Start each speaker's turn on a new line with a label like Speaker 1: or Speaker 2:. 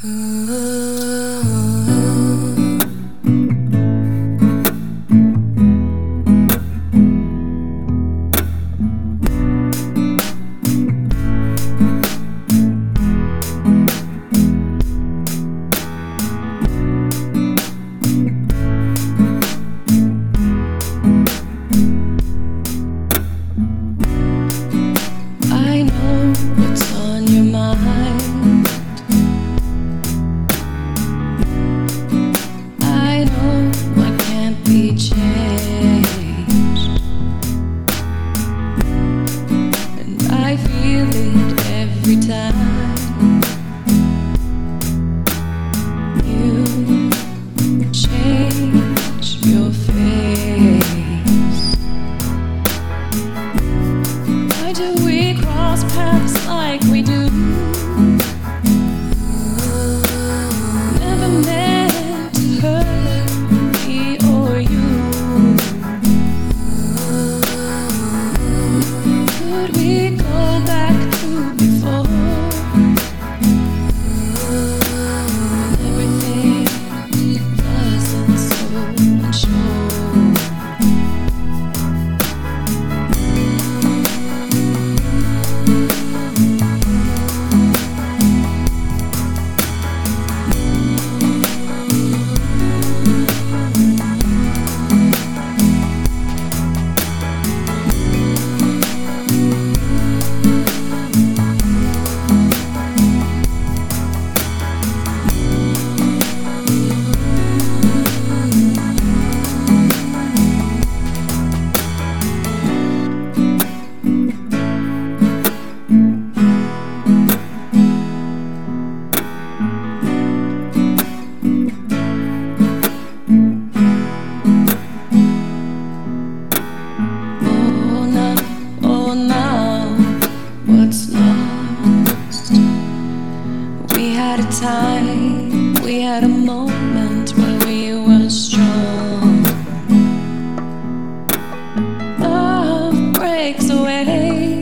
Speaker 1: I had a time, we had a moment when we were strong. Love breaks away.